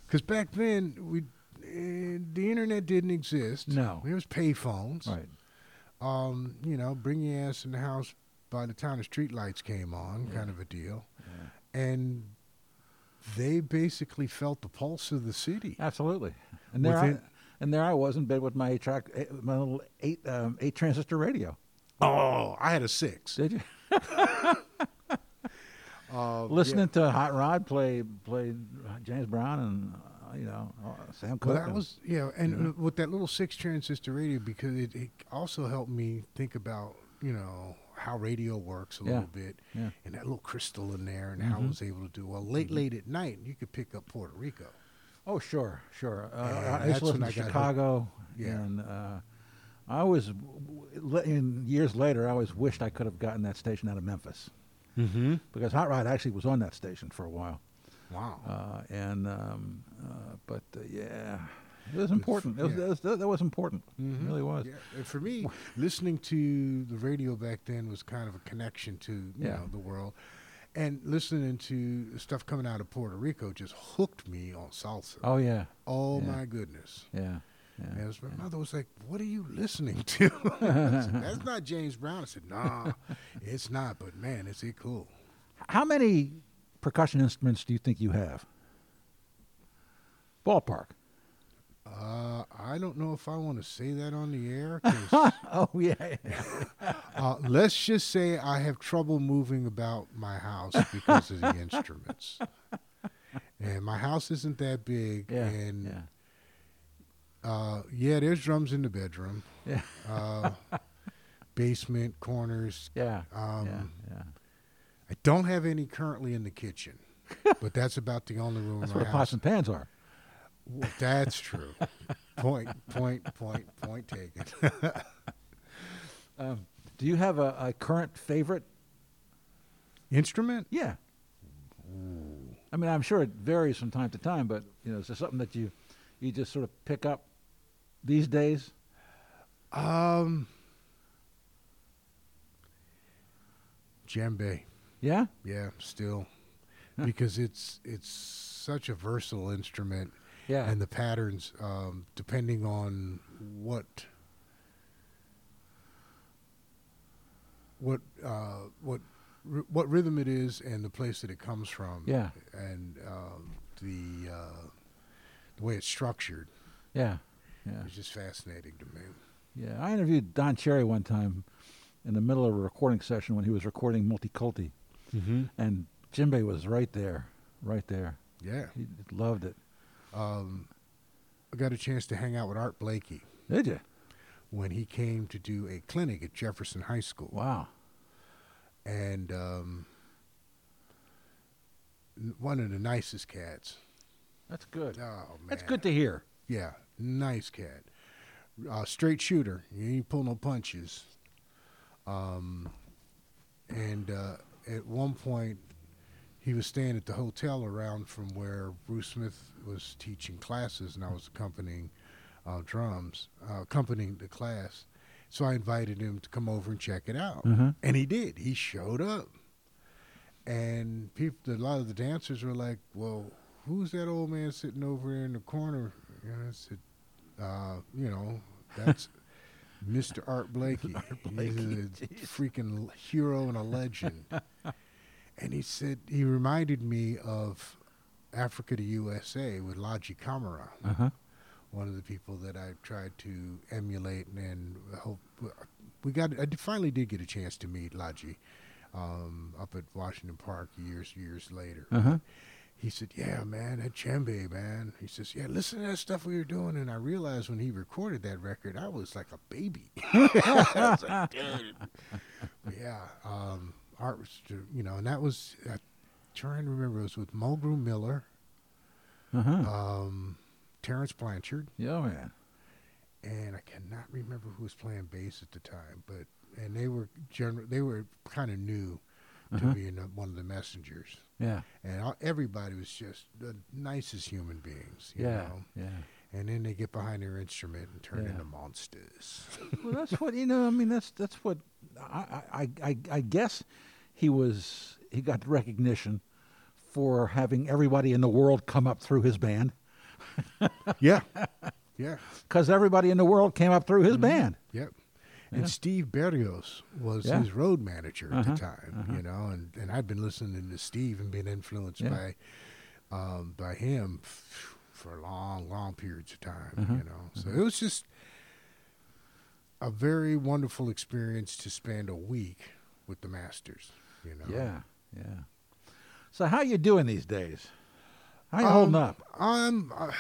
because back then we, uh, the internet didn't exist. No. there was payphones. Right. Um, you know, bring your ass in the house by the time the street lights came on, Yeah. kind of a deal. Yeah. And they basically felt the pulse of the city. Absolutely. And there, I, and there I was in bed with my eight track, eh, my little eight um, eight transistor radio. Oh, I had a six. Did you? [LAUGHS] Uh, Listening to Hot Rod play play James Brown and uh, you know uh, Sam yeah. Cooke. Well, that and- was yeah, and Yeah. uh, with that little six transistor radio, because it, it also helped me think about you know how radio works a Yeah. little bit, yeah. and that little crystal in there, and how I Mhm. was able to do well late, late at night. You could pick up Puerto Rico. Oh sure, sure. Uh, I used to listen when to I got hooked. Chicago. Yeah. And uh, I always, in years later, I always wished I could have gotten that station out of Memphis Mm-hmm. because Hot Rod actually was on that station for a while. Wow. Uh, and um, uh, but uh, yeah, it was important. It was, yeah. that, was, that was important. Mhm. It really was. Yeah, for me, listening to the radio back then was kind of a connection to you Yeah. know the world, and listening to stuff coming out of Puerto Rico just hooked me on salsa. Oh yeah, Oh my goodness! yeah, yeah. And my mother was like, "What are you listening to?" [LAUGHS] Said, That's not James Brown. I said, "Nah, [LAUGHS] it's not." But man, is it cool? How many percussion instruments do you think you have? Ballpark. Uh, I don't know if I want to say that on the air. [LAUGHS] oh yeah. uh, let's just say I have trouble moving about my house because of the instruments. And my house isn't that big, Yeah. and yeah. Uh, yeah, there's drums in the bedroom, Yeah. uh, [LAUGHS] basement, corners. Yeah. Um, yeah. Yeah. I don't have any currently in the kitchen, but that's about the only room That's where pots house. and pans are. Well, That's true. [LAUGHS] point, point, point, point taken. [LAUGHS] Um, do you have a, a current favorite? Instrument? Yeah. I mean, I'm sure it varies from time to time, but you know, is there something that you you just sort of pick up these days? Um, djembe. Yeah. Yeah, still, because it's it's such a versatile instrument, Yeah. and the patterns, um, depending on what what uh, what what rhythm it is and the place that it comes from. Yeah. and um, the uh, the way it's structured yeah. Yeah. is just fascinating to me. Yeah. I interviewed Don Cherry one time in the middle of a recording session when he was recording Multikulti, Mm-hmm. and djembe was right there, right there. Yeah. He loved it. Um, I got a chance to hang out with Art Blakey Did you? when he came to do a clinic at Jefferson High School. Wow. And um, one of the nicest cats. That's good. Oh, man. That's good to hear. Yeah, nice cat. Uh, straight shooter. You ain't pull no punches. Um, and uh, at one point, he was staying at the hotel around from where Bruce Smith was teaching classes, and I was accompanying uh, drums, uh, accompanying the class. So I invited him to come over and check it out, Mhm. and he did. He showed up, and people, a lot of the dancers were like, "Well, who's that old man sitting over there in the corner?" And I said, uh, "You know, that's." [LAUGHS] Mr. Art Blakey. Blakey, He's a [LAUGHS] freaking hero and a legend. [LAUGHS] and he said he reminded me of Africa to USA with Ladji Camara, Uh huh. one of the people that I tried to emulate, and hope we got. I finally did get a chance to meet Laji um, up at Washington Park years years later. Uh huh. He said, "Yeah, man, that djembe, man." He says, "Yeah, listen to that stuff we were doing." And I realized when he recorded that record, I was like a baby. [LAUGHS] I was like, [LAUGHS] "Dude." Yeah, um, art was, you know, and that was uh, trying to remember. It was with Mulgrew Miller, Uh huh. um, Terence Blanchard, yeah, man. and I cannot remember who was playing bass at the time. But and they were general. They were kind of new to Uh-huh. being uh, one of the messengers. Yeah. and everybody was just the nicest human beings. You Yeah. know? Yeah. and then they get behind their instrument and turn Yeah. into monsters. [LAUGHS] well, that's what you know. I mean, that's that's what I, I I I guess he was. He got recognition for having everybody in the world come up through his band [LAUGHS] yeah, yeah, [LAUGHS] because everybody in the world came up through his band. And Steve Berrios was Yeah. his road manager at Uh-huh, the time, you know, and, and I'd been listening to Steve and being influenced Yeah. by um, by him f- for long, long periods of time, Uh-huh, you know. So it was just a very wonderful experience to spend a week with the Masters, you know. Yeah, yeah. So how you doing these days? How you holding Um, up? I'm uh,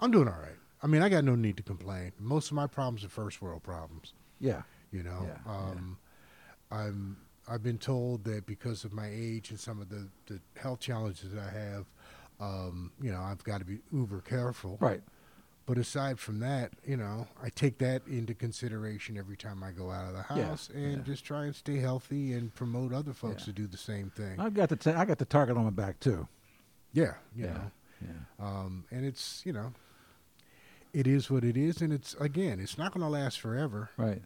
I'm doing all right. I mean, I got no need to complain. Most of my problems are first world problems. Yeah, You know, Yeah, yeah. um, I'm I've been told that because of my age and some of the, the health challenges that I have, um, you know, I've got to be uber careful. right. But aside from that, you know, I take that into consideration every time I go out of the Yeah, house and yeah. just try and stay healthy and promote other folks Yeah. to do the same thing. I've got the ta- I got the target on my back too. yeah, you yeah, know. yeah. Um, and it's you know, it is what it is, and it's again, it's not going to last forever. Right.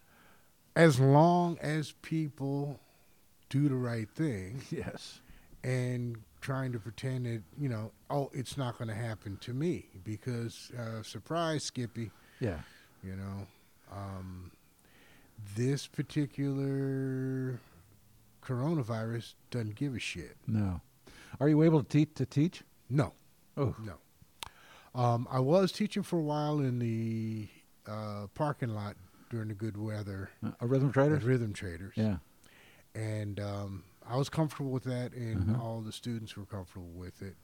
As long as people do the right thing [LAUGHS] Yes. and trying to pretend that you know, oh, it's not going to happen to me because uh, surprise, Skippy, Yeah. you know, um, this particular coronavirus doesn't give a shit. No. Are you able to teach? To teach? No. Oh. No. Um, I was teaching for a while in the uh, parking lot during the good weather Uh, a rhythm trader? Rhythm Traders. Yeah. And um, I was comfortable with that, and Uh-huh. all the students were comfortable with it.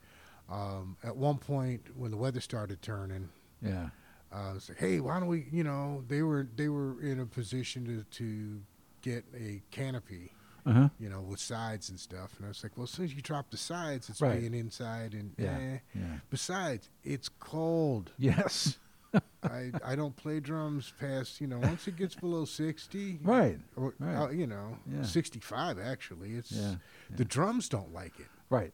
Um, at one point, when the weather started turning, Yeah. uh, I was like, "Hey, why don't we?" You know, they were they were in a position to to get a canopy, Uh huh. you know, with sides and stuff. And I was like, "Well, as soon as you drop the sides, it's Right. being inside, and Yeah. eh. Yeah. Besides, it's cold." Yes. [LAUGHS] I, I don't play drums past you know once it gets below sixty Right. or Right. uh, you know Yeah. sixty five actually it's Yeah. the drums don't like it Right.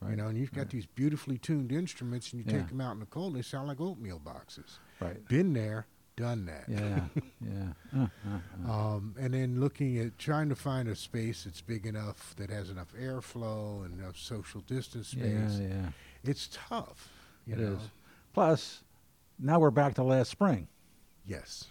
Right. you know and you've got Right. these beautifully tuned instruments and you Yeah. take them out in the cold and they sound like oatmeal boxes Right. been there done that Yeah. yeah. Uh, uh, uh. um, and then looking at trying to find a space that's big enough that has enough airflow and enough social distance space Yeah. yeah. it's tough you It know is. Plus, now we're back to last spring. Yes.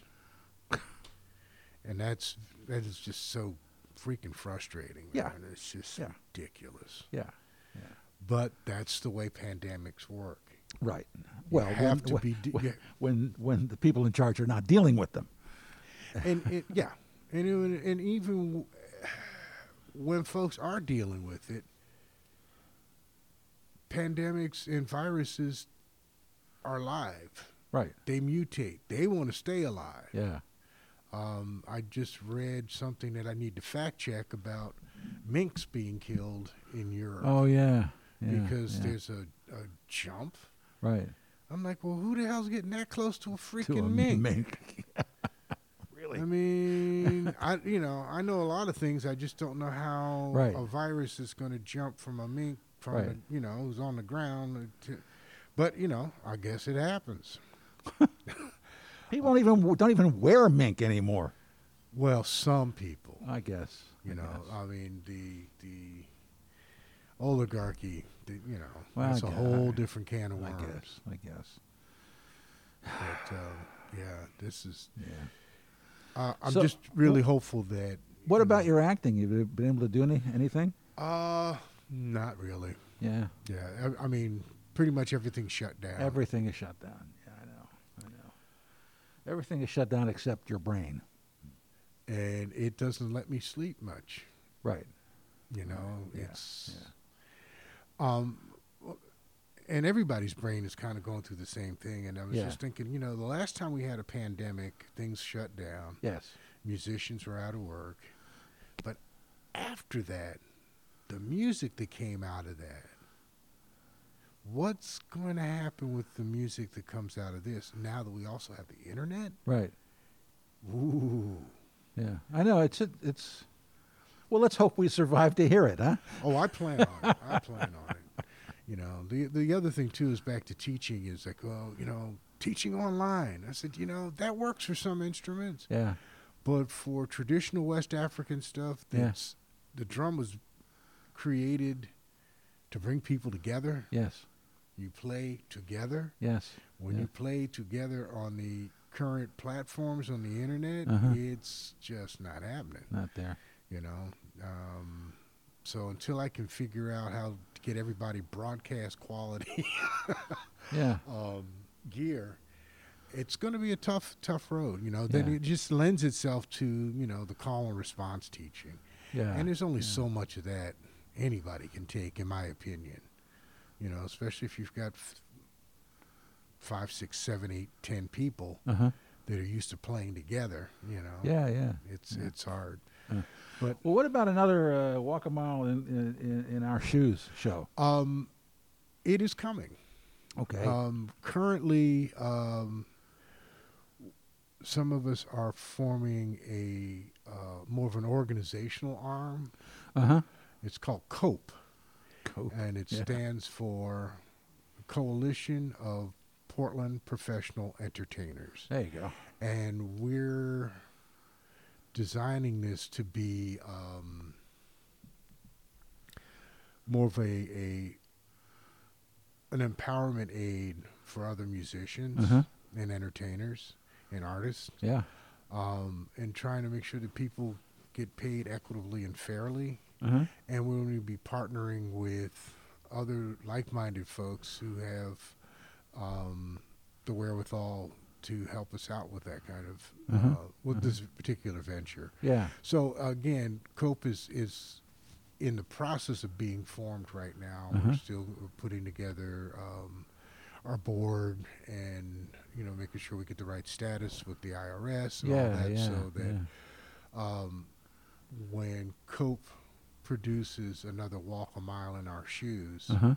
and that's that is just so freaking frustrating. Yeah. Man. It's just Yeah. ridiculous. Yeah. Yeah. But that's the way pandemics work. Right. Well, have when, to when, be de- when, yeah. when when the people in charge are not dealing with them. And it, yeah, and it, and even when folks are dealing with it, pandemics and viruses are live. Right. They mutate. They want to stay alive. Yeah. Um, I just read something that I need to fact check about minks being killed in Europe Oh yeah. yeah because yeah. there's a, a jump. Right. I'm like, well, who the hell's getting that close to a freaking [LAUGHS] To a mink? mink. [LAUGHS] really. I mean, [LAUGHS] I you know I know a lot of things. I just don't know how Right. a virus is going to jump from a mink from Right. the, you know who's on the ground. Uh, to, but you know, I guess it happens. People don't even don't even wear mink anymore. Well, some people. I guess. You I know, guess. I mean the the oligarchy. You know, Well, that's a whole different can of worms. I guess. I guess. But um, yeah, this is. Yeah. Uh, I'm So, just really wh- hopeful that. What you about know- your acting? Have You been able to do any anything? Uh, not really. Yeah. Yeah, I, I mean, pretty much everything's shut down. Everything is shut down. Yeah, I know. I know. Everything is shut down except your brain. and it doesn't let me sleep much. Right. You know, Yeah, it's um, and everybody's brain is kind of going through the same thing. And I was Yeah. just thinking, you know, the last time we had a pandemic, things shut down, Yes. musicians were out of work, but after that, the music that came out of that. What's going to happen with the music that comes out of this now that we also have the internet? Right. Ooh. Yeah. I know. It's it's. Well, let's hope we survive to hear it, huh? Oh, I plan on it. I plan on it. You know, the the other thing too is back to teaching is like, well, you know, teaching online. I said, you know, that works for some instruments, Yeah. but for traditional West African stuff, Yeah. the drum was created to bring people together. Yes. You play together. Yes. When Yeah. you play together on the current platforms on the internet, Uh-huh. it's just not happening. Not there. You know, um, so until I can figure out how to get everybody broadcast quality [LAUGHS] Yeah. um, gear, it's going to be a tough, tough road. You know, then it just lends itself to you know the call and response teaching, Yeah. and there's only yeah. so much of that anybody can take, in my opinion. You know, especially if you've got f- five, six, seven, eight, ten people Uh huh. that are used to playing together. You know, Yeah. Yeah. it's Yeah. it's hard. Well, what about another uh, walk a mile in, in, in, our shoes show? Um, it is coming. Okay. Um, currently, um, some of us are forming a uh, more of an organizational arm. Uh huh. It's called COPE, Cool. and it Yeah. stands for Coalition of Portland Professional Entertainers. There you go. And we're designing this to be um, more of a, a an empowerment aid for other musicians Uh-huh. and entertainers and artists, Yeah. um, and trying to make sure that people get paid equitably and fairly. Uh huh. And we're going to be partnering with other like-minded folks who have um, the wherewithal to help us out with that kind of Uh-huh. uh, with this particular venture. Yeah. So again, Cope is is in the process of being formed right now. Uh-huh. We're still putting together um, our board and you know making sure we get the right status with the IRS and all that, Yeah. so that yeah. um, when Cope produces another walk a mile in our shoes, Uh huh.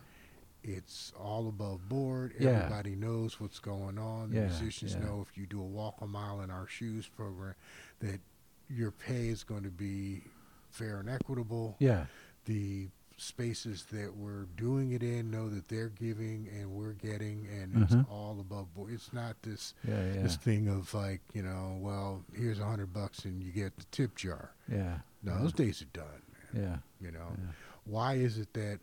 It's all above board. Yeah. Everybody knows what's going on. The Yeah, musicians yeah. know if you do a walk a mile in our shoes program, that your pay is going to be fair and equitable. Yeah. The spaces that we're doing it in know that they're giving and we're getting, and it's Mhm. all above board. It's not this this thing of like you know, well, here's a hundred bucks and you get the tip jar. Yeah. No, those days are done. Man, Yeah. you know, why is it that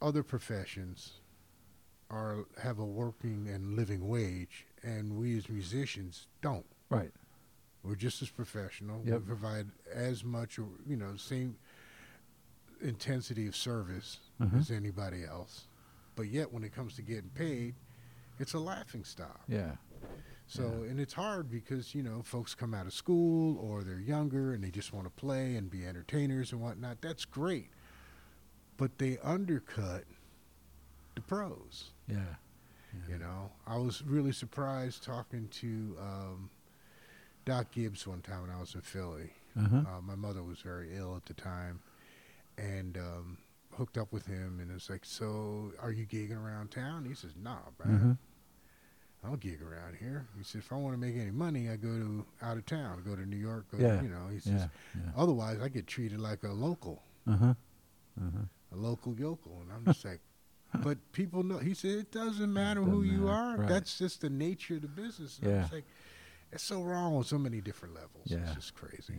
other professions are have a working and living wage and we as musicians don't Right. we're just as professional Yep. we provide as much or you know same intensity of service Mhm. as anybody else but yet when it comes to getting paid it's a laughing stock Yeah. so, and it's hard because, you know, folks come out of school or they're younger and they just want to play and be entertainers and whatnot. That's great. But they undercut the pros, Yeah. you know. I was really surprised talking to um, Doc Gibbs one time when I was in Philly. Uh huh. Uh, my mother was very ill at the time and um, hooked up with him. And it's like, So, are you gigging around town? He says, Nah, man. hmm I don't gig around here. He said, if I want to make any money, I go to out of town, go to New York, go, Yeah, you know. He says, Yeah. Yeah. otherwise I get treated like a local, Uh huh. Uh huh. A local yokel. And I'm just like, [LAUGHS] but people know. He said, it doesn't matter who doesn't you matter, are. right. That's just the nature of the business. And I'm Yeah. just like, it's so wrong on so many different levels. Yeah. It's just crazy.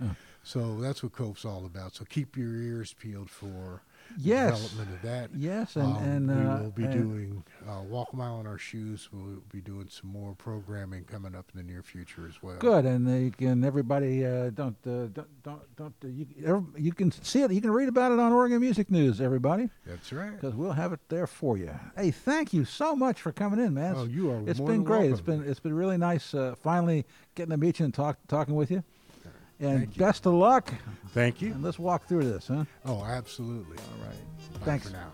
Yeah. So that's what Cope's all about. So keep your ears peeled for Yes. development of that. Yes, and Um, and we uh, will be and- doing uh, Walk a Mile in Our Shoes. We'll be doing some more programming coming up in the near future as well. Good, and you can everybody uh, don't uh, don't don't don't uh, you every, you can see it. You can read about it on Oregon Music News, everybody, That's right. because we'll have it there for you. Hey, thank you so much for coming in, man. Oh, you are it's been great. It's welcome. been it's been really nice uh, finally getting to meet you and talk talking with you. And Thank you. best of luck. Thank you. And let's walk through this, huh? Oh, absolutely. All right. Bye Thanks. for now.